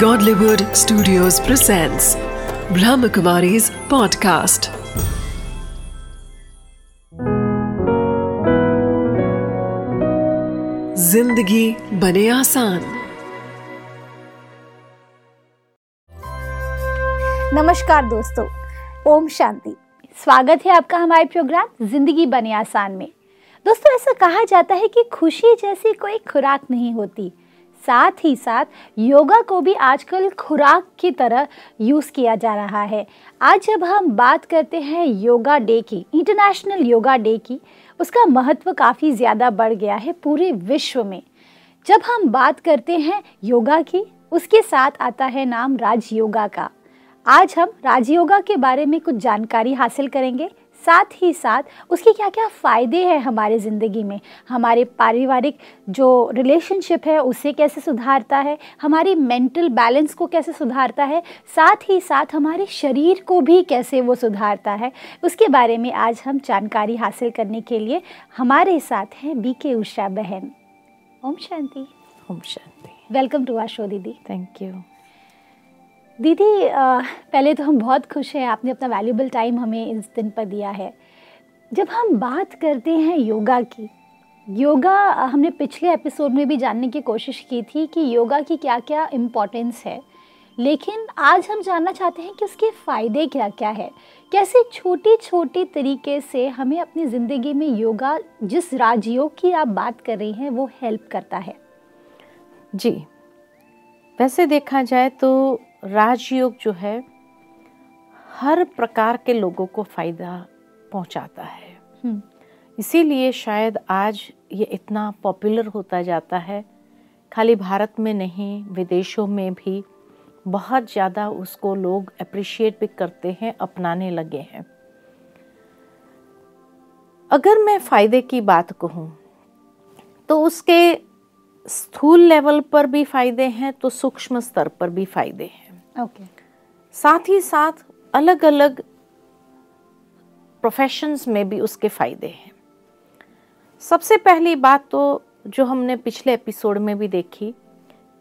Godlywood Studios presents Brahmakumari's podcast. ज़िंदगी बने आसान। नमस्कार दोस्तों, ओम शांति। स्वागत है आपका हमारे प्रोग्राम ज़िंदगी बने आसान में। दोस्तों, ऐसा कहा जाता है कि खुशी जैसी कोई खुराक नहीं होती। साथ ही साथ योगा को भी आजकल खुराक की तरह यूज़ किया जा रहा है। आज जब हम बात करते हैं योगा डे की, इंटरनेशनल योगा डे की, उसका महत्व काफ़ी ज़्यादा बढ़ गया है पूरे विश्व में। जब हम बात करते हैं योगा की, उसके साथ आता है नाम राज योगा का। आज हम राजयोगा के बारे में कुछ जानकारी हासिल करेंगे। साथ ही साथ उसके क्या क्या फ़ायदे हैं हमारे ज़िंदगी में? हमारे पारिवारिक जो रिलेशनशिप है उसे कैसे सुधारता है? हमारी मेंटल बैलेंस को कैसे सुधारता है? साथ ही साथ हमारे शरीर को भी कैसे वो सुधारता है? उसके बारे में आज हम जानकारी हासिल करने के लिए हमारे साथ हैं बी के उषा बहन। ओम शांति। ओम शांति। वेलकम टू आर शो दीदी। थैंक यू दीदी पहले तो हम बहुत खुश हैं। आपने अपना वैल्यूबल टाइम हमें इस दिन पर दिया है। जब हम बात करते हैं योगा की, योगा हमने पिछले एपिसोड में भी जानने की कोशिश की थी कि योगा की क्या क्या इम्पोर्टेंस है। लेकिन आज हम जानना चाहते हैं कि उसके फ़ायदे क्या क्या है। कैसे छोटी छोटी तरीके से हमें अपनी ज़िंदगी में योगा, जिस राजयोग की आप बात कर रही हैं, वो हेल्प करता है? जी। वैसे देखा जाए तो राजयोग जो है हर प्रकार के लोगों को फ़ायदा पहुंचाता है। हम्म, इसीलिए शायद आज ये इतना पॉपुलर होता जाता है। खाली भारत में नहीं विदेशों में भी बहुत ज़्यादा उसको लोग अप्रिशिएट भी करते हैं अपनाने लगे हैं। अगर मैं फ़ायदे की बात कहूँ तो उसके स्थूल लेवल पर भी फ़ायदे हैं तो सूक्ष्म स्तर पर भी फ़ायदे हैं। ओके साथ ही साथ अलग अलग प्रोफेशंस में भी उसके फ़ायदे हैं। सबसे पहली बात तो जो हमने पिछले एपिसोड में भी देखी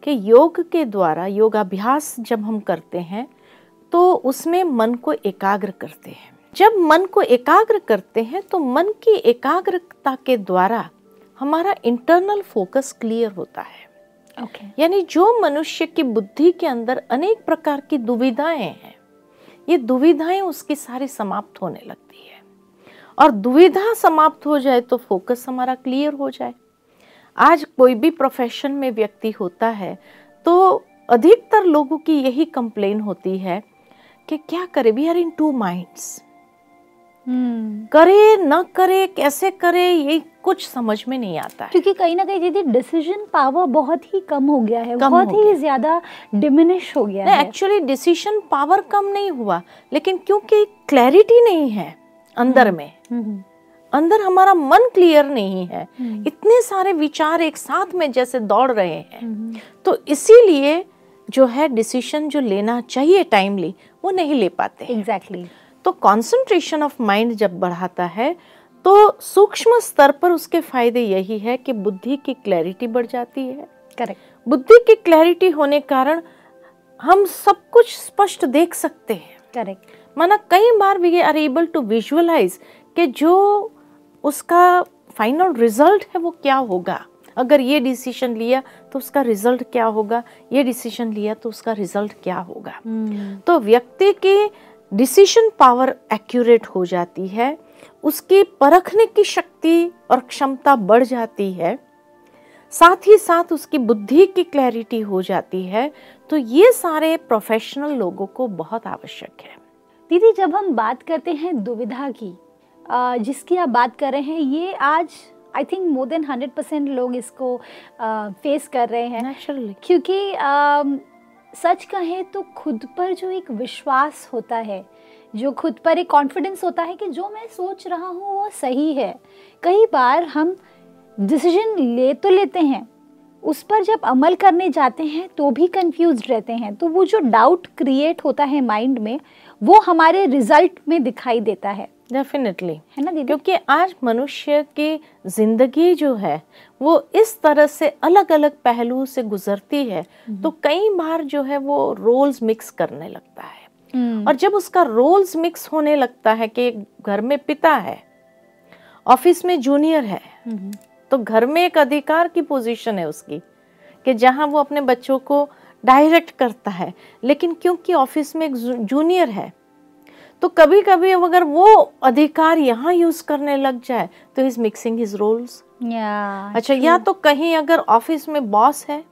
कि योग के द्वारा, योगाभ्यास जब हम करते हैं तो उसमें मन को एकाग्र करते हैं। जब मन को एकाग्र करते हैं तो मन की एकाग्रता के द्वारा हमारा इंटरनल फोकस क्लियर होता है। ओके यानी जो मनुष्य की बुद्धि के अंदर अनेक प्रकार की दुविधाएँ हैं, ये दुविधाएँ उसकी सारी समाप्त होने लगती है। और दुविधा समाप्त हो जाए तो फोकस हमारा क्लियर हो जाए। आज कोई भी प्रोफेशन में व्यक्ति होता है तो अधिकतर लोगों की यही कंप्लेन होती है कि क्या करे we are in two minds करे न करे कैसे करे ये कुछ समझ में नहीं आता क्योंकि कहीं ना कहीं दीदी डिसीज़न पावर बहुत ही कम हो गया है बहुत ही ज़्यादा डिमिनिश हो गया है। एक्चुअली डिसीज़न पावर कम नहीं हुआ लेकिन क्योंकि क्लैरिटी नहीं है अंदर में। हम्म, अंदर हमारा मन क्लियर नहीं है। हम्म, इतने सारे विचार एक साथ में जैसे दौड़ रहे हैं। हम्म, तो इसीलिए जो है डिसीज़न जो लेना चाहिए टाइमली वो नहीं ले पाते। एग्जैक्टली तो कंसंट्रेशन ऑफ़ माइंड जब बढ़ाता है तो सूक्ष्म स्तर पर उसके फ़ायदे यही है कि बुद्धि की क्लैरिटी बढ़ जाती है। करेक्ट बुद्धि की क्लैरिटी होने कारण हम सब कुछ स्पष्ट देख सकते हैं। करेक्ट माना कई बार we are able to visualise कि जो उसका फाइनल रिज़ल्ट है वो क्या होगा। अगर ये डिसीज़न लिया तो उसका रिज़ल्ट क्या होगा ये डिसीज़न लिया तो उसका रिज़ल्ट क्या होगा। Hmm. तो व्यक्ति की डिसीज़न पावर एक्यूरेट हो जाती है उसकी परखने की शक्ति और क्षमता बढ़ जाती है साथ ही साथ उसकी बुद्धि की क्लैरिटी हो जाती है तो ये सारे प्रोफेशनल लोगों को बहुत आवश्यक है। दीदी जब हम बात करते हैं दुविधा की जिसकी आप बात कर रहे हैं ये आज I think more than hundred percent लोग इसको फेस कर रहे हैं। क्योंकि सच कहें तो खुद पर जो एक विश्वास होता है, जो खुद पर एक कॉन्फिडेंस होता है कि जो मैं सोच रहा हूँ वो सही है। कई बार हम डिसीज़न ले तो लेते हैं, उस पर जब अमल करने जाते हैं तो भी कंफ्यूज रहते हैं। तो वो जो डाउट क्रिएट होता है माइंड में, वो हमारे रिज़ल्ट में दिखाई देता है। डेफिनेटली है ना दीदी? क्योंकि आज मनुष्य की ज़िंदगी जो है वो इस तरह से अलग अलग पहलू से गुजरती है तो कई बार जो है वो रोल्स मिक्स करने लगता है। हम्म, और जब उसका रोल्स मिक्स होने लगता है कि घर में पिता है ऑफ़िस में जूनियर है हम्म, तो घर में एक अधिकार की पोजीशन है उसकी कि जहाँ वो अपने बच्चों को डायरेक्ट करता है। लेकिन क्योंकि ऑफ़िस में एक जूनियर है तो कभी कभी अगर वो अधिकार यहाँ यूज़ करने लग जाए तो इज़ मिक्सिंग हिज रोल्स अच्छा या तो कहीं अगर ऑफ़िस में बॉस है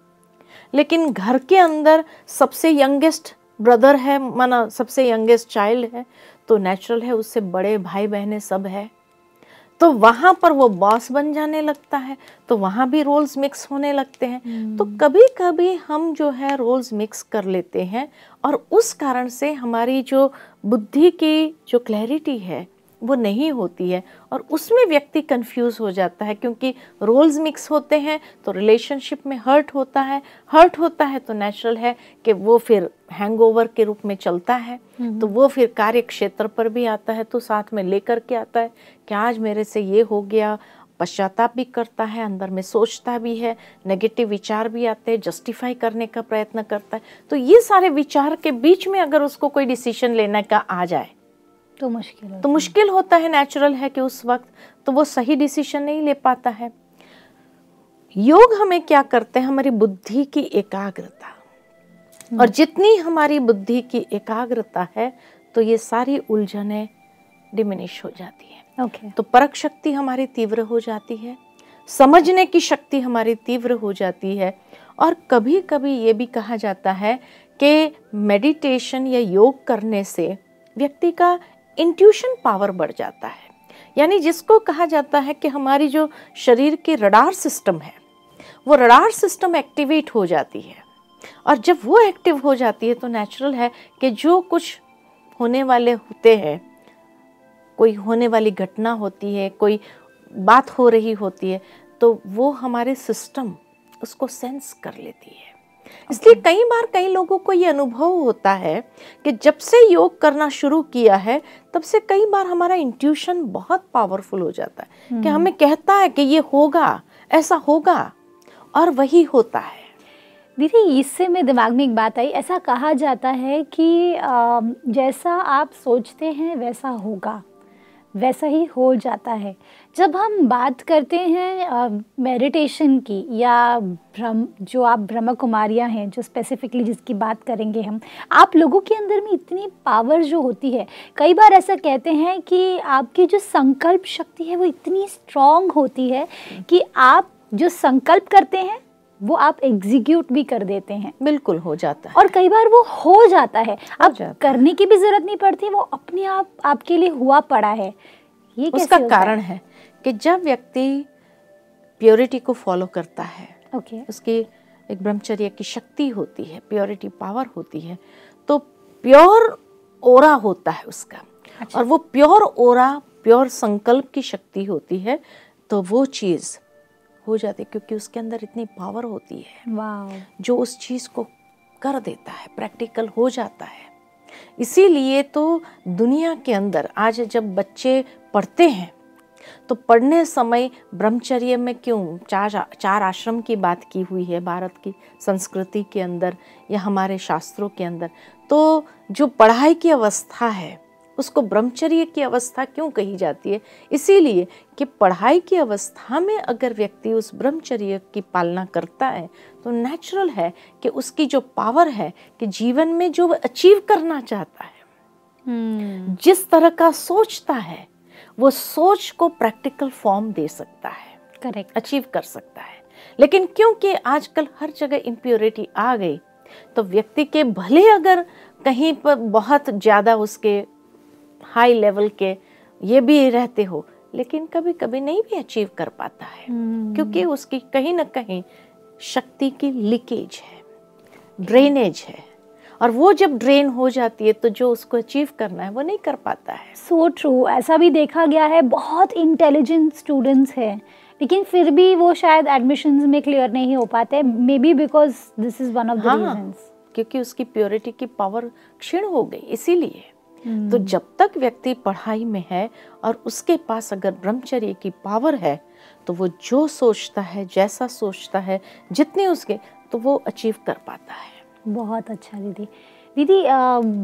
लेकिन घर के अंदर सबसे यंगेस्ट ब्रदर है माना सबसे यंगेस्ट चाइल्ड है तो नेचुरल है उससे बड़े भाई बहने सब है। तो वहाँ पर वो बॉस बन जाने लगता है तो वहाँ भी रोल्स मिक्स होने लगते हैं। तो कभी कभी हम जो है रोल्स मिक्स कर लेते हैं और उस कारण से हमारी जो बुद्धि की जो क्लैरिटी है वो नहीं होती है और उसमें व्यक्ति कंफ्यूज हो जाता है क्योंकि रोल्स मिक्स होते हैं तो रिलेशनशिप में हर्ट होता है। हर्ट होता है तो नेचुरल है कि वो फिर हैंगओवर के रूप में चलता है। तो वो फिर कार्य क्षेत्र पर भी आता है तो साथ में लेकर के आता है कि आज मेरे से ये हो गया पश्चाताप भी करता है अंदर में सोचता भी है नेगेटिव विचार भी आते हैं जस्टिफाई करने का प्रयत्न करता है। तो ये सारे विचार के बीच में अगर उसको कोई डिसीज़न लेने का आ जाए तो मुश्किल तो मुश्किल होता है नेचुरल है कि उस वक्त तो वो सही डिसीज़न नहीं ले पाता है। योग हमें क्या करते हैं? हमारी बुद्धि की एकाग्रता। और जितनी हमारी बुद्धि की एकाग्रता है तो ये सारी उलझने डिमिनिश हो जाती है। ओके तो परख शक्ति हमारी तीव्र हो जाती है समझने की शक्ति हमारी तीव्र हो जाती है और कभी कभी ये भी कहा जाता है कि मेडिटेशन या योग करने से व्यक्ति का इंट्यूशन पावर बढ़ जाता है। यानी जिसको कहा जाता है कि हमारी जो शरीर के रडार सिस्टम है, वो रडार सिस्टम एक्टिवेट हो जाती है। और जब वो एक्टिव हो जाती है तो नेचुरल है कि जो कुछ होने वाले होते हैं, कोई होने वाली घटना होती है, कोई बात हो रही होती है तो वो हमारे सिस्टम उसको सेंस कर लेती है। इसलिए कई बार कई लोगों को ये अनुभव होता है कि जब से योग करना शुरू किया है तब से कई बार हमारा इंट्यूशन बहुत पावरफुल हो जाता है कि हमें कहता है कि ये होगा ऐसा होगा और वही होता है। दीदी इससे मेरे दिमाग में एक बात आई। ऐसा कहा जाता है कि जैसा आप सोचते हैं वैसा होगा वैसा ही हो जाता है। जब हम बात करते हैं मेडिटेशन की या ब्रह्म जो आप ब्रह्म कुमारियाँ हैं जो स्पेसिफिकली जिसकी बात करेंगे हम आप लोगों के अंदर में इतनी पावर जो होती है कई बार ऐसा कहते हैं कि आपकी जो संकल्प शक्ति है वो इतनी स्ट्रांग होती है कि आप जो संकल्प करते हैं वो आप एग्जीक्यूट भी कर देते हैं। बिल्कुल हो जाता है। और कई बार वो हो जाता है। अब जाता करने की भी ज़रूरत नहीं पड़ती वो अपने आप आपके लिए हुआ पड़ा है। ये उसका? कारण है। कि जब व्यक्ति प्योरिटी को फॉलो करता है ओके okay. उसकी एक ब्रह्मचर्य की शक्ति होती है प्योरिटी पावर होती है तो प्योर ओरा होता है उसका अच्छा। और वो प्योर ओरा प्योर संकल्प की शक्ति होती है तो वो चीज़ हो जाती है क्योंकि उसके अंदर इतनी पावर होती है जो उस चीज़ को कर देता है प्रैक्टिकल हो जाता है इसीलिए तो दुनिया के अंदर आज जब बच्चे पढ़ते हैं तो पढ़ने समय ब्रह्मचर्य में क्यों चार चार आश्रम की बात की हुई है भारत की संस्कृति के अंदर या हमारे शास्त्रों के अंदर? तो जो पढ़ाई की अवस्था है उसको ब्रह्मचर्य की अवस्था क्यों कही जाती है? इसीलिए कि पढ़ाई की अवस्था में अगर व्यक्ति उस ब्रह्मचर्य की पालना करता है तो नेचुरल है कि उसकी जो पावर है कि जीवन में जो अचीव करना चाहता है हम्म। जिस तरह का सोचता है वो सोच को प्रैक्टिकल फॉर्म दे सकता है करेक्ट अचीव कर सकता है। लेकिन क्योंकि आजकल हर जगह इम्प्योरिटी आ गई तो व्यक्ति के भले अगर कहीं पर बहुत ज़्यादा उसके हाई लेवल के ये भी रहते हो लेकिन कभी कभी नहीं भी अचीव कर पाता है। क्योंकि उसकी कहीं ना कहीं शक्ति की लीकेज है ड्रेनेज है। और वो जब ड्रेन हो जाती है तो जो उसको अचीव करना है वो नहीं कर पाता है। सो so ट्रू ऐसा भी देखा गया है बहुत इंटेलिजेंट स्टूडेंट्स हैं लेकिन फिर भी वो शायद एडमिशंस में क्लियर नहीं हो पाते maybe because this is one of the. Reasons क्योंकि उसकी प्योरिटी की पावर क्षीण हो गई इसीलिए। तो जब तक व्यक्ति पढ़ाई में है और उसके पास अगर ब्रह्मचर्य की पावर है तो वो जो सोचता है जैसा सोचता है जितने उसके तो वो अचीव कर पाता है। बहुत अच्छा दीदी। दीदी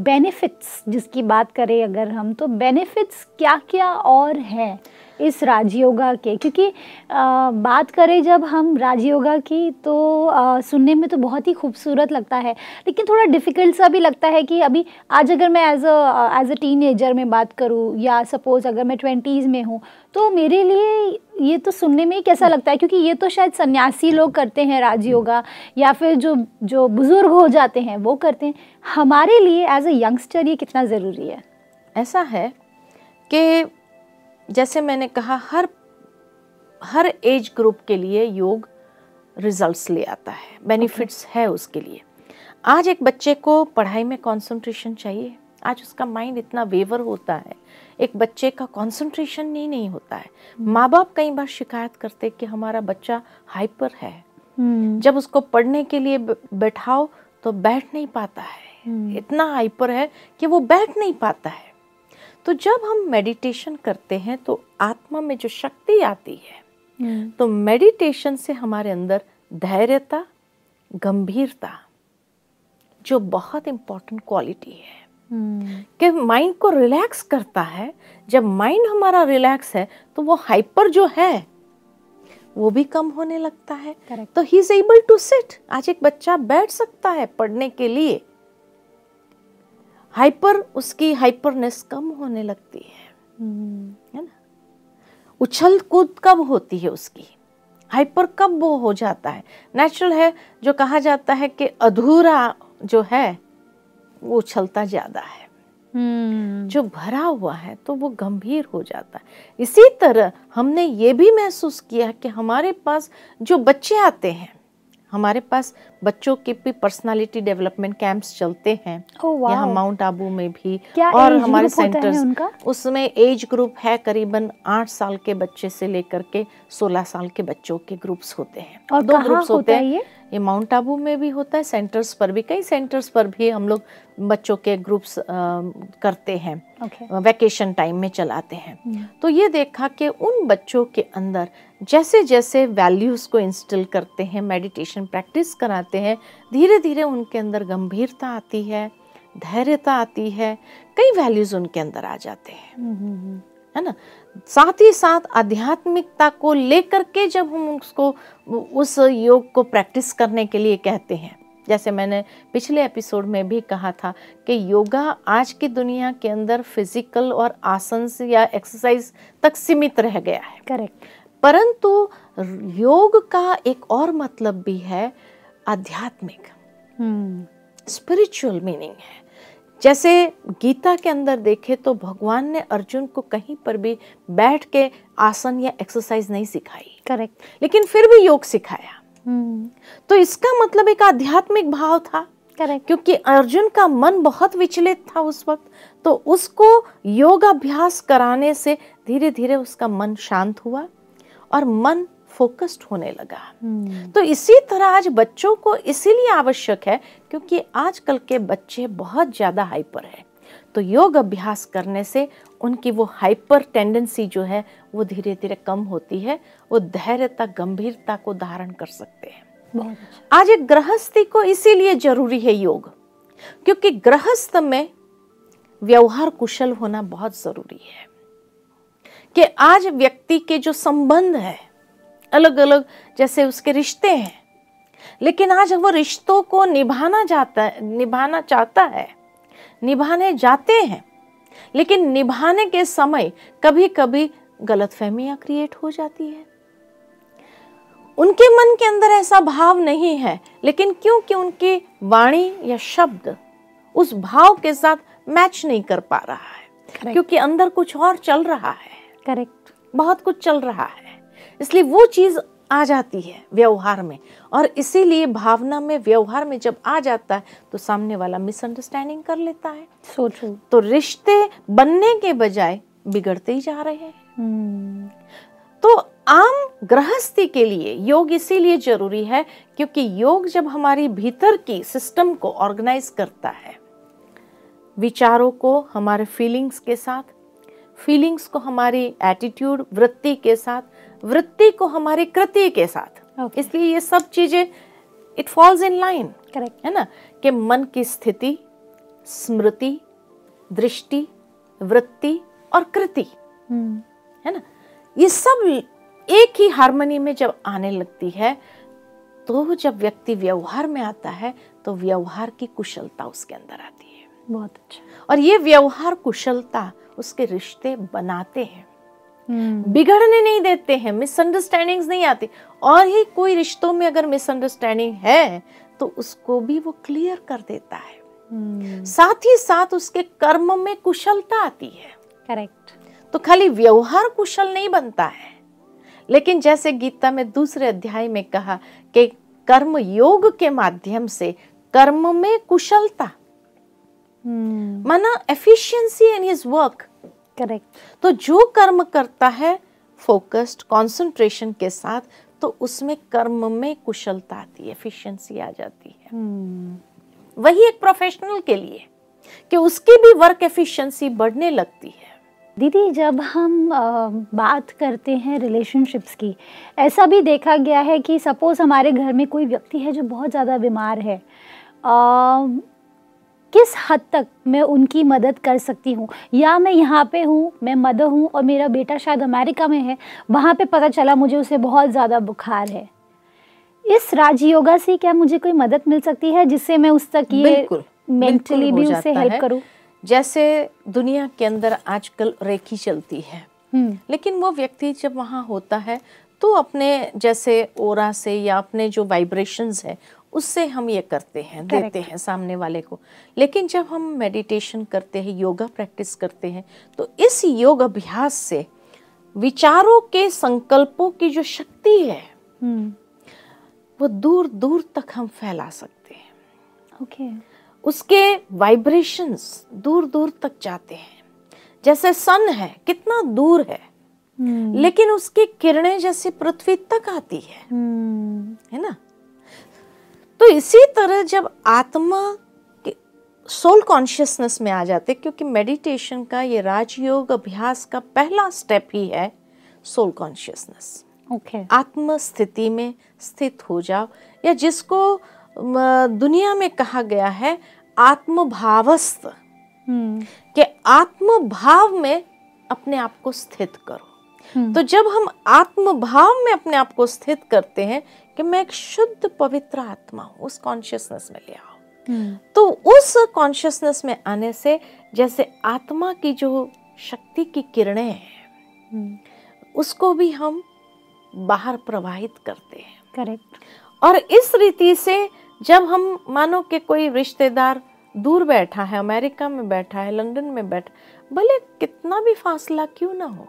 बेनिफिट्स जिसकी बात करें अगर हम तो बेनिफिट्स क्या क्या और हैं? इस राजयोगा के। क्योंकि आ, बात करें जब हम राजयोगा की तो आ, सुनने में तो बहुत ही खूबसूरत लगता है। लेकिन थोड़ा डिफ़िकल्ट सा भी लगता है कि अभी आज अगर मैं as a as a teenager में बात करूँ या सपोज़ अगर मैं ट्वेंटीज़ में हूँ तो मेरे लिए ये तो सुनने में ही कैसा लगता है? क्योंकि ये तो शायद सन्यासी लोग करते हैं राजयोगा या फिर जो जो बुज़ुर्ग हो जाते हैं वो करते हैं। हमारे लिए एज अ यंगस्टर ये कितना ज़रूरी है? ऐसा है कि जैसे मैंने कहा हर हर एज ग्रुप के लिए योग रिजल्ट्स ले आता है बेनिफिट्स okay. है उसके लिए आज एक बच्चे को पढ़ाई में कंसंट्रेशन चाहिए आज उसका माइंड इतना वेवर होता है एक बच्चे का कंसंट्रेशन नहीं नहीं होता है hmm. माँ बाप कई बार शिकायत करते कि हमारा बच्चा हाइपर है hmm. जब उसको पढ़ने के लिए बैठाओ तो बैठ नहीं पाता है hmm. इतना हाइपर है कि वो बैठ नहीं पाता है तो जब हम मेडिटेशन करते हैं तो आत्मा में जो शक्ति आती है हम्म। तो मेडिटेशन से हमारे अंदर धैर्यता गंभीरता जो बहुत इंपॉर्टेंट क्वालिटी है हम्म। कि माइंड को रिलैक्स करता है जब माइंड हमारा रिलैक्स है तो वो हाइपर जो है वो भी कम होने लगता है Correct. तो he is able to sit आज एक बच्चा बैठ सकता है पढ़ने के लिए हाइपर उसकी हाइपरनेस कम होने लगती है। हम्म। है ना? उछल कूद कब होती है उसकी? हाइपर कब वो हो जाता है? नेचुरल है जो कहा जाता है कि अधूरा जो है वो उछलता ज़्यादा है। hmm. जो भरा हुआ है तो वो गंभीर हो जाता है। इसी तरह हमने ये भी महसूस किया कि हमारे पास जो बच्चे आते हैं हमारे पास बच्चों के भी पर्सनालिटी डेवलपमेंट कैंप्स चलते हैं। Oh, यहाँ माउंट आबू में भी। क्या और हमारे सेंटर्स उसमें एज ग्रुप है करीबन आठ साल के बच्चे से लेकर के सोलह साल के बच्चों के ग्रुप्स होते हैं। और दो ग्रुप्स होते हैं। ये माउंट आबू में भी होता है सेंटर्स पर भी कई सेंटर्स पर भी हम लोग बच्चों के ग्रुप्स करते हैं okay. वैकेशन टाइम में चलाते हैं hmm. तो ये देखा कि उन बच्चों के अंदर जैसे जैसे वैल्यूज़ को इंस्टॉल करते हैं मेडिटेशन प्रैक्टिस कराते हैं धीरे धीरे उनके अंदर गंभीरता आती है धैर्यता आती है कई वैल्यूज़ उनके अंदर आ जाते हैं hmm. है ना साथ ही साथ आध्यात्मिकता को लेकर के जब हम उसको उस योग को प्रैक्टिस करने के लिए कहते हैं। जैसे मैंने पिछले एपिसोड में भी कहा था कि योगा आज की दुनिया के अंदर फ़िज़िकल और आसन या एक्सरसाइज तक सीमित रह गया है। करेक्ट। परंतु योग का एक और मतलब भी है आध्यात्मिक। स्पिरिचुअल मीनिंग है। जैसे गीता के अंदर देखे तो भगवान ने अर्जुन को कहीं पर भी बैठ के आसन या एक्सरसाइज नहीं सिखाई। करेक्ट लेकिन फिर भी योग सिखाया। हम्म। तो इसका मतलब एक आध्यात्मिक भाव था। करेक्ट क्योंकि अर्जुन का मन बहुत विचलित था उस वक्त तो उसको योग अभ्यास कराने से धीरे धीरे उसका मन शांत हुआ और मन फोकस्ड होने लगा hmm. तो इसी तरह आज बच्चों को इसीलिए आवश्यक है क्योंकि आजकल के बच्चे बहुत ज़्यादा हाइपर है तो योग अभ्यास करने से उनकी वो हाइपर टेंडेंसी जो है वो धीरे धीरे कम होती है वो धैर्यता गंभीरता को धारण कर सकते हैं अच्छा। आज एक गृहस्थी को इसीलिए ज़रूरी है योग क्योंकि गृहस्थ में व्यवहार कुशल होना बहुत ज़रूरी है कि आज व्यक्ति के जो संबंध है अलग अलग जैसे उसके रिश्ते हैं। लेकिन आज वो रिश्तों को निभाना जाता है निभाना चाहता है निभाने जाते हैं लेकिन निभाने के समय कभी कभी गलत फहमियाँ क्रिएट हो जाती है। उनके मन के अंदर ऐसा भाव नहीं है लेकिन क्योंकि उनकी वाणी या शब्द उस भाव के साथ मैच नहीं कर पा रहा है Correct. क्योंकि अंदर कुछ और चल रहा है। करेक्ट बहुत कुछ चल रहा है। इसलिए वो चीज़ आ जाती है व्यवहार में। और इसीलिए भावना में व्यवहार में जब आ जाता है तो सामने वाला मिसअंडरस्टैंडिंग कर लेता है। सोचो। तो रिश्ते बनने के बजाय बिगड़ते ही जा रहे हैं। hmm. तो आम गृहस्थी के लिए योग इसीलिए ज़रूरी है क्योंकि योग जब हमारी भीतर की सिस्टम को ऑर्गेनाइज करता है विचारों को हमारे फीलिंग्स के साथ फीलिंग्स को हमारी एटीट्यूड वृत्ति के साथ वृत्ति को हमारी कृति के साथ। Okay. इसलिए ये सब चीज़ें it falls in line correct है ना? कि मन की स्थिति स्मृति दृष्टि वृत्ति और कृति। Hmm. है ना? ये सब एक ही हारमोनी में जब आने लगती है तो जब व्यक्ति व्यवहार में आता है तो व्यवहार की कुशलता उसके अंदर आती है। बहुत अच्छा। और ये व्यवहार कुशलता उसके रिश्ते बनाते हैं। हम्म, बिगड़ने नहीं देते हैं मिसअंडरस्टैंडिंग्स नहीं आती। और ही कोई रिश्तों में अगर मिसअंडरस्टैंडिंग है तो उसको भी वो क्लियर कर देता है। हम्म, साथ ही साथ उसके कर्म में कुशलता आती है। करेक्ट तो खाली व्यवहार कुशल नहीं बनता है। लेकिन जैसे गीता में दूसरे अध्याय में कहा कि कर्म योग के माध्यम से कर्म में कुशलता। हम्म, माना efficiency in his work correct तो जो कर्म करता है फोकस्ड कंसंट्रेशन के साथ तो उसमें कर्म में कुशलता आती है एफिशिएंसी आ जाती है। हम्म, वही एक प्रोफेशनल के लिए कि उसकी भी वर्क एफिशिएंसी बढ़ने लगती है। दीदी जब हम अ, बात करते हैं रिलेशनशिप्स की ऐसा भी देखा गया है कि सपोज़ हमारे घर में कोई व्यक्ति है जो बहुत ज़्यादा बीमार है अ, किस हद तक मैं उनकी मदद कर सकती हूँ? या मैं यहाँ पे हूँ मैं मदर हूँ और मेरा बेटा शायद अमेरिका में है वहाँ पे पता चला मुझे उसे बहुत ज़्यादा बुखार है। इस राजयोगा से क्या मुझे कोई मदद मिल सकती है जिससे मैं उस तक ये मेंटली भी जाता हेल्प करूँ? जैसे दुनिया के अंदर आजकल रेखी चलती है हम्म, लेकिन वो व्यक्ति जब वहाँ होता है तो अपने जैसे ओरा से या अपने जो वाइब्रेशंस है उससे हम ये करते हैं Correct. देते हैं सामने वाले को। लेकिन जब हम मेडिटेशन करते हैं योगा प्रैक्टिस करते हैं तो इस योग अभ्यास से विचारों के संकल्पों की जो शक्ति है हम्म, वो दूर दूर तक हम फैला सकते हैं। ओके उसके वाइब्रेशंस दूर दूर तक जाते हैं। जैसे सन है कितना दूर है हम्म, लेकिन उसकी किरणें जैसे पृथ्वी तक आती है। हम्म, है ना? इसी तरह जब आत्मा के सोल कॉन्शियसनेस में आ जाते क्योंकि मेडिटेशन का ये राजयोग अभ्यास का पहला स्टेप ही है सोल कॉन्शियसनेस ओके आत्म स्थिति में स्थित हो जाओ या जिसको दुनिया में कहा गया है आत्मभावस्थ। हम्म, कि आत्म भाव में अपने आप को स्थित करो। हम्म, तो जब हम आत्म भाव में अपने आप को स्थित करते हैं कि मैं एक शुद्ध पवित्र आत्मा हूँ उस कॉन्शियसनेस में ले आओ। हम्म, तो उस कॉन्शियसनेस में आने से जैसे आत्मा की जो शक्ति की किरणें हैं हम्म, उसको भी हम बाहर प्रवाहित करते हैं। करेक्ट और इस रीति से जब हम मानो कि कोई रिश्तेदार दूर बैठा है अमेरिका में बैठा है लंदन में बैठा भले कितना भी फासला क्यों ना हो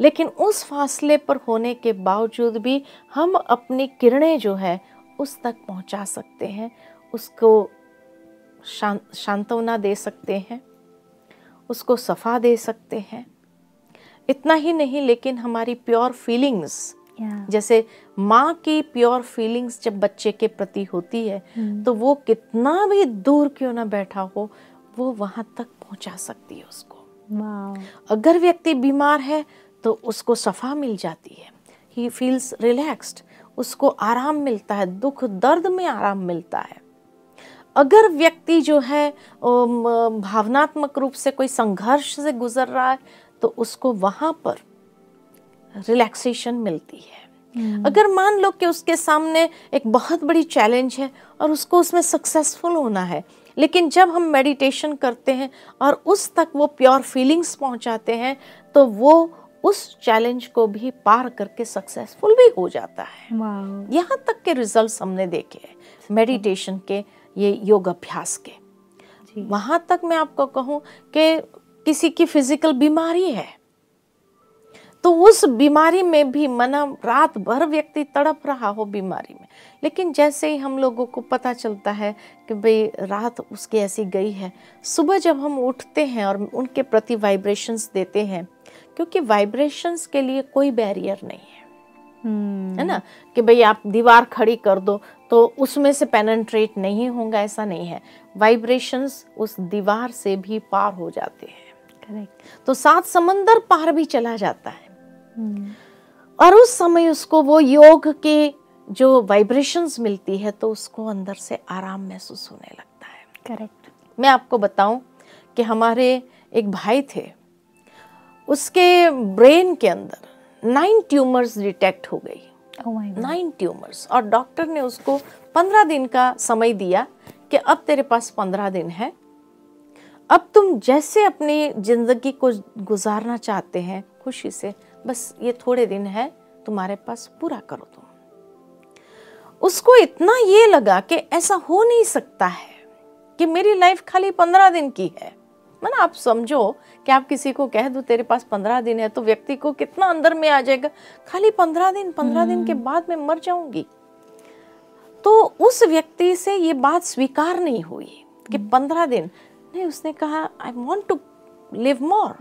लेकिन उस फासले पर होने के बावजूद भी हम अपनी किरणें जो है उस तक पहुँचा सकते हैं उसको शां, सांत्वना दे सकते हैं उसको सफ़ा दे सकते हैं। इतना ही नहीं लेकिन हमारी प्योर फीलिंग्स जैसे माँ की प्योर फीलिंग्स जब बच्चे के प्रति होती है हम्म, तो वो कितना भी दूर क्यों ना बैठा हो वो वहाँ तक पहुँचा सकती है उसको। अगर व्यक्ति बीमार है तो उसको सफ़ा मिल जाती है। ही फील्स रिलैक्स्ड उसको आराम मिलता है दुख दर्द में आराम मिलता है। अगर व्यक्ति जो है भावनात्मक रूप से कोई संघर्ष से गुजर रहा है तो उसको वहाँ पर रिलैक्सेशन मिलती है। हम्म, अगर मान लो कि उसके सामने एक बहुत बड़ी चैलेंज है और उसको उसमें सक्सेसफुल होना है लेकिन जब हम मेडिटेशन करते हैं और उस तक वो प्योर फीलिंग्स पहुंचाते हैं तो वो उस चैलेंज को भी पार करके सक्सेसफुल भी हो जाता है। यहाँ तक के रिजल्ट्स हमने देखे हैं मेडिटेशन के ये योग अभ्यास के। वहाँ तक मैं आपको कहूँ कि किसी की फ़िज़िकल बीमारी है तो उस बीमारी में भी मना रात भर व्यक्ति तड़प रहा हो बीमारी में। लेकिन जैसे ही हम लोगों को पता चलता है कि भाई रात उसकी ऐसी गई है सुबह जब हम उठते हैं और उनके प्रति वाइब्रेशंस देते हैं क्योंकि वाइब्रेशंस के लिए कोई बैरियर नहीं है। हम्म, है ना? कि भाई आप दीवार खड़ी कर दो तो उसमें से पेनेट्रेट नहीं होगा ऐसा नहीं है। वाइब्रेशंस उस दीवार से भी पार हो जाते हैं। करेक्ट तो सात समंदर पार भी चला जाता है। और उस समय उसको वो योग के जो वाइब्रेशंस मिलती है तो उसको अंदर से आराम महसूस होने लगता है। करेक्ट मैं आपको बताऊँ कि हमारे एक भाई थे उसके ब्रेन के अंदर नाइन ट्यूमर्स डिटेक्ट हो गई। नाइन ट्यूमर्स और डॉक्टर ने उसको पंद्रह दिन का समय दिया कि अब तेरे पास पंद्रह दिन है। अब तुम जैसे अपनी ज़िंदगी को गुजारना चाहते हैं खुशी से बस ये थोड़े दिन है तुम्हारे पास पूरा करो तुम। उसको इतना ये लगा कि ऐसा हो नहीं सकता है कि मेरी लाइफ खाली पंद्रह दिन की है। मतलब आप समझो कि आप किसी को कह दो तेरे पास पंद्रह दिन है तो व्यक्ति को कितना अंदर में आ जाएगा? खाली पंद्रह दिन पंद्रह दिन के बाद मैं मर जाऊँगी। तो उस व्यक्ति से ये बात स्वीकार नहीं हुई कि पंद्रह दिन। नहीं उसने कहा I want to live more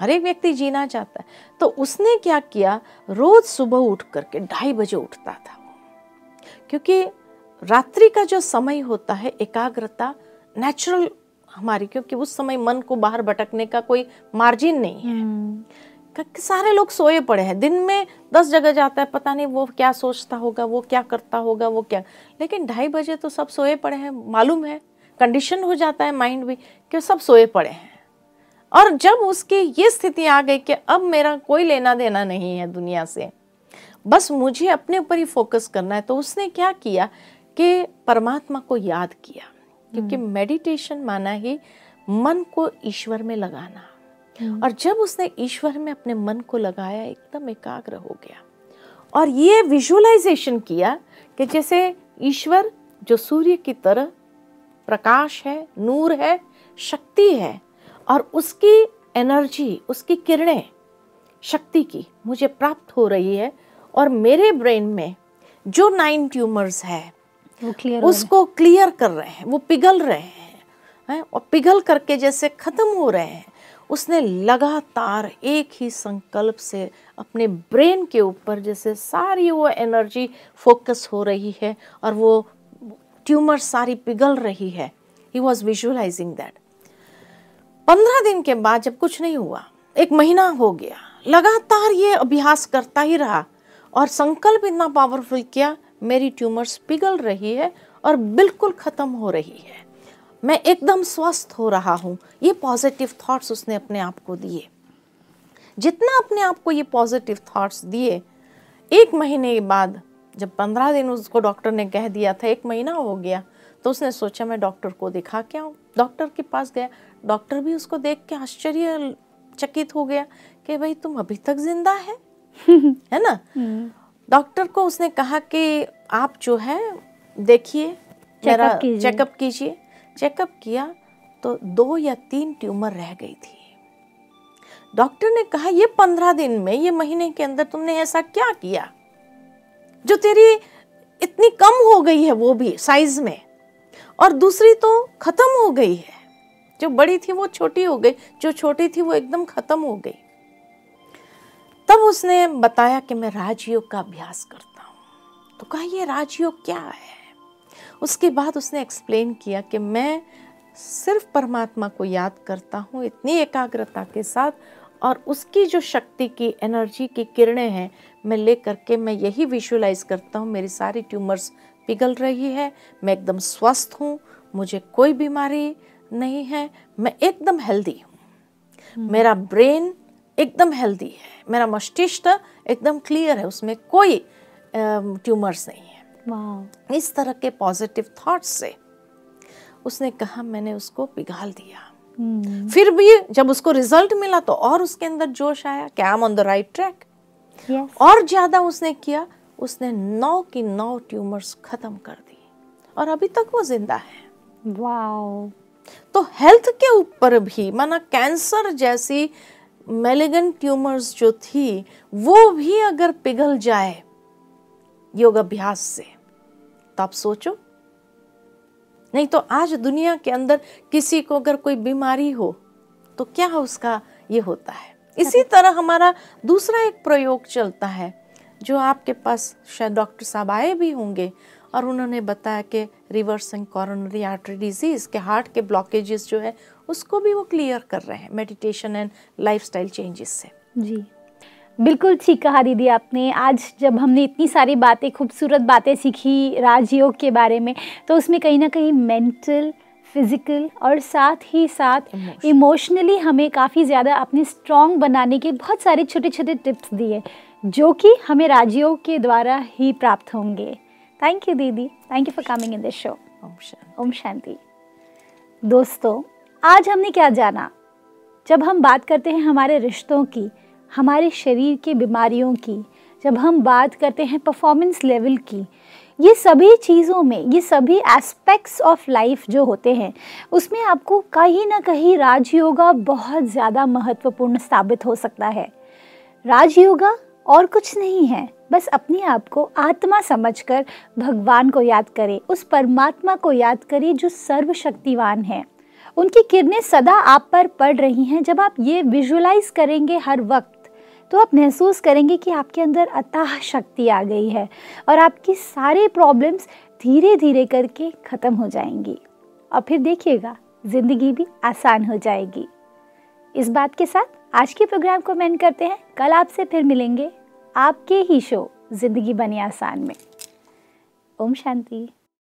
हर एक व्यक्ति जीना चाहता है। तो उसने क्या किया? रोज सुबह उठ करके ढाई बजे उठता था क्योंकि रात्रि का जो समय होता है एकाग्रता नेचुरल हमारी क्योंकि उस समय मन को बाहर भटकने का कोई मार्जिन नहीं है। क्योंकि सारे लोग सोए पड़े हैं। दिन में दस जगह जाता है पता नहीं वो क्या सोचता होगा वो क्या करता होगा वो क्या। लेकिन ढाई बजे तो सब सोए पड़े हैं मालूम है। कंडीशन हो जाता है माइंड भी कि सब सोए पड़े हैं। और जब उसकी ये स्थिति आ गई कि अब मेरा कोई लेना देना नहीं है दुनिया से बस मुझे अपने ऊपर ही फोकस करना है तो उसने क्या किया कि परमात्मा को याद किया क्योंकि मेडिटेशन माना ही मन को ईश्वर में लगाना। और जब उसने ईश्वर में अपने मन को लगाया एकदम एकाग्र हो गया। और ये विजुअलाइजेशन किया कि जैसे ईश्वर जो सूर्य की तरह प्रकाश है नूर है शक्ति है और उसकी एनर्जी उसकी किरणें शक्ति की मुझे प्राप्त हो रही है और मेरे ब्रेन में जो नाइन ट्यूमर्स है वो क्लियर उसको क्लियर कर रहे हैं वो पिघल रहे हैं हैं? और पिघल करके जैसे खत्म हो रहे हैं उसने लगातार एक ही संकल्प से अपने ब्रेन के ऊपर जैसे सारी वो एनर्जी फोकस हो रही है और वो ट्यूमर सारी पिघल रही है। ही वॉज़ विजुअलाइजिंग दैट पंद्रह दिन के बाद जब कुछ नहीं हुआ, एक महीना हो गया, लगातार ये अभ्यास करता ही रहा और संकल्प इतना पावरफुल किया, मेरी ट्यूमर्स पिघल रही है और बिल्कुल ख़त्म हो रही है। मैं एकदम स्वस्थ हो रहा हूँ, ये पॉजिटिव थॉट्स उसने अपने आप को दिए। जितना अपने आप को ये पॉजिटिव थॉट्स दिए, एक महीने के बाद जब पंद्रह दिन उसको डॉक्टर ने कह दिया था, एक महीना हो गया तो उसने सोचा, मैं डॉक्टर को दिखा के आऊँ डॉक्टर के पास गया। डॉक्टर भी उसको देख के आश्चर्य चकित हो गया कि भाई तुम अभी तक ज़िंदा है? है ना? डॉक्टर को उसने कहा कि आप जो है देखिए चेकअप कीजिए। चेकअप किया तो दो या तीन ट्यूमर रह गई थी। डॉक्टर ने कहा ये पंद्रह दिन में ये महीने के अंदर तुमने ऐसा क्या किया? जो तेरी इतनी कम हो गई है वो भी साइज़ में। और दूसरी तो खत्म हो गई है। जो बड़ी थी वो छोटी हो गई, जो छोटी थी वो एकदम खत्म हो गई। तब उसने बताया कि मैं राजयोग का अभ्यास करता हूँ। तो कहा, ये राजयोग क्या है? उसके बाद उसने एक्सप्लेन किया कि मैं सिर्फ़ परमात्मा को याद करता हूँ, इतनी एकाग्रता के साथ, और उसकी जो शक्ति की एनर्जी की किरणें हैं, मैं ले करके मैं यही विजुअलाइज करता हूँ, मेरी सारी ट्यूमर्स पिघल रही है, मैं एकदम स्वस्थ हूँ, मुझे कोई बीमारी नहीं है मैं एकदम हेल्दी हूँ। मेरा ब्रेन एकदम हेल्दी है। मेरा मस्तिष्क एकदम क्लियर है उसमें कोई ट्यूमर्स नहीं है। इस तरह के पॉजिटिव थॉट्स से उसने कहा मैंने उसको पिघाल दिया। फिर भी जब उसको रिज़ल्ट मिला तो और उसके अंदर जोश आया। कि I am on the right track और ज़्यादा उसने किया उसने नौ की नौ ट्यूमर्स खत्म कर दी। और अभी तक वो ज़िंदा है। वाओ। तो हेल्थ के ऊपर भी, माना कैंसर जैसी मेलिगन ट्यूमर्स जो थी, वो भी अगर पिघल जाए योग अभ्यास से तो आप सोचो। नहीं तो आज दुनिया के अंदर किसी को अगर कोई बीमारी हो तो क्या उसका ये होता है? इसी तरह हमारा दूसरा एक प्रयोग चलता है, जो आपके पास शायद डॉक्टर साहब आए भी होंगे और उन्होंने बताया कि रिवर्सिंग कॉरोनरी आर्टरी डिज़ीज़ के हार्ट के ब्लॉकेजेस जो है उसको भी वो क्लियर कर रहे हैं मेडिटेशन एंड लाइफस्टाइल चेंजेस से। जी। बिल्कुल ठीक कहा दीदी आपने। आज जब हमने इतनी सारी बातें खूबसूरत बातें सीखी राजयोग के बारे में तो उसमें कहीं ना कहीं मेंटल फ़िज़िकल और साथ ही साथ इमोशनली हमें काफ़ी ज़्यादा अपने स्ट्रॉन्ग बनाने के बहुत सारे छोटे छोटे टिप्स दिए जो कि हमें राजयोग के द्वारा ही प्राप्त होंगे। थैंक यू दीदी thank you for coming in this show ओम शांति ओम शांति दोस्तों आज हमने क्या जाना? जब हम बात करते हैं हमारे रिश्तों की हमारे शरीर की बीमारियों की जब हम बात करते हैं परफॉर्मेंस लेवल की ये सभी चीज़ों में ये सभी एस्पेक्ट्स ऑफ़ लाइफ जो होते हैं उसमें आपको कहीं ना कहीं राजयोगा बहुत ज़्यादा महत्वपूर्ण साबित हो सकता है। राजयोगा और कुछ नहीं है। बस अपने आप को आत्मा समझकर भगवान को याद करें, उस परमात्मा को याद करें जो सर्वशक्तिवान है। उनकी किरणें सदा आप पर पड़ रही हैं। जब आप ये विजुलाइज करेंगे हर वक्त तो आप महसूस करेंगे कि आपके अंदर अतः शक्ति आ गई है और आपकी सारे प्रॉब्लम्स धीरे धीरे करके ख़त्म हो जाएँगी। और फिर देखिएगा, ज़िंदगी भी आसान हो जाएगी। इस बात के साथ आज के प्रोग्राम को मैन करते हैं। कल आपसे फिर मिलेंगे। आपके ही शो ज़िंदगी बने आसान में। ओम शांति।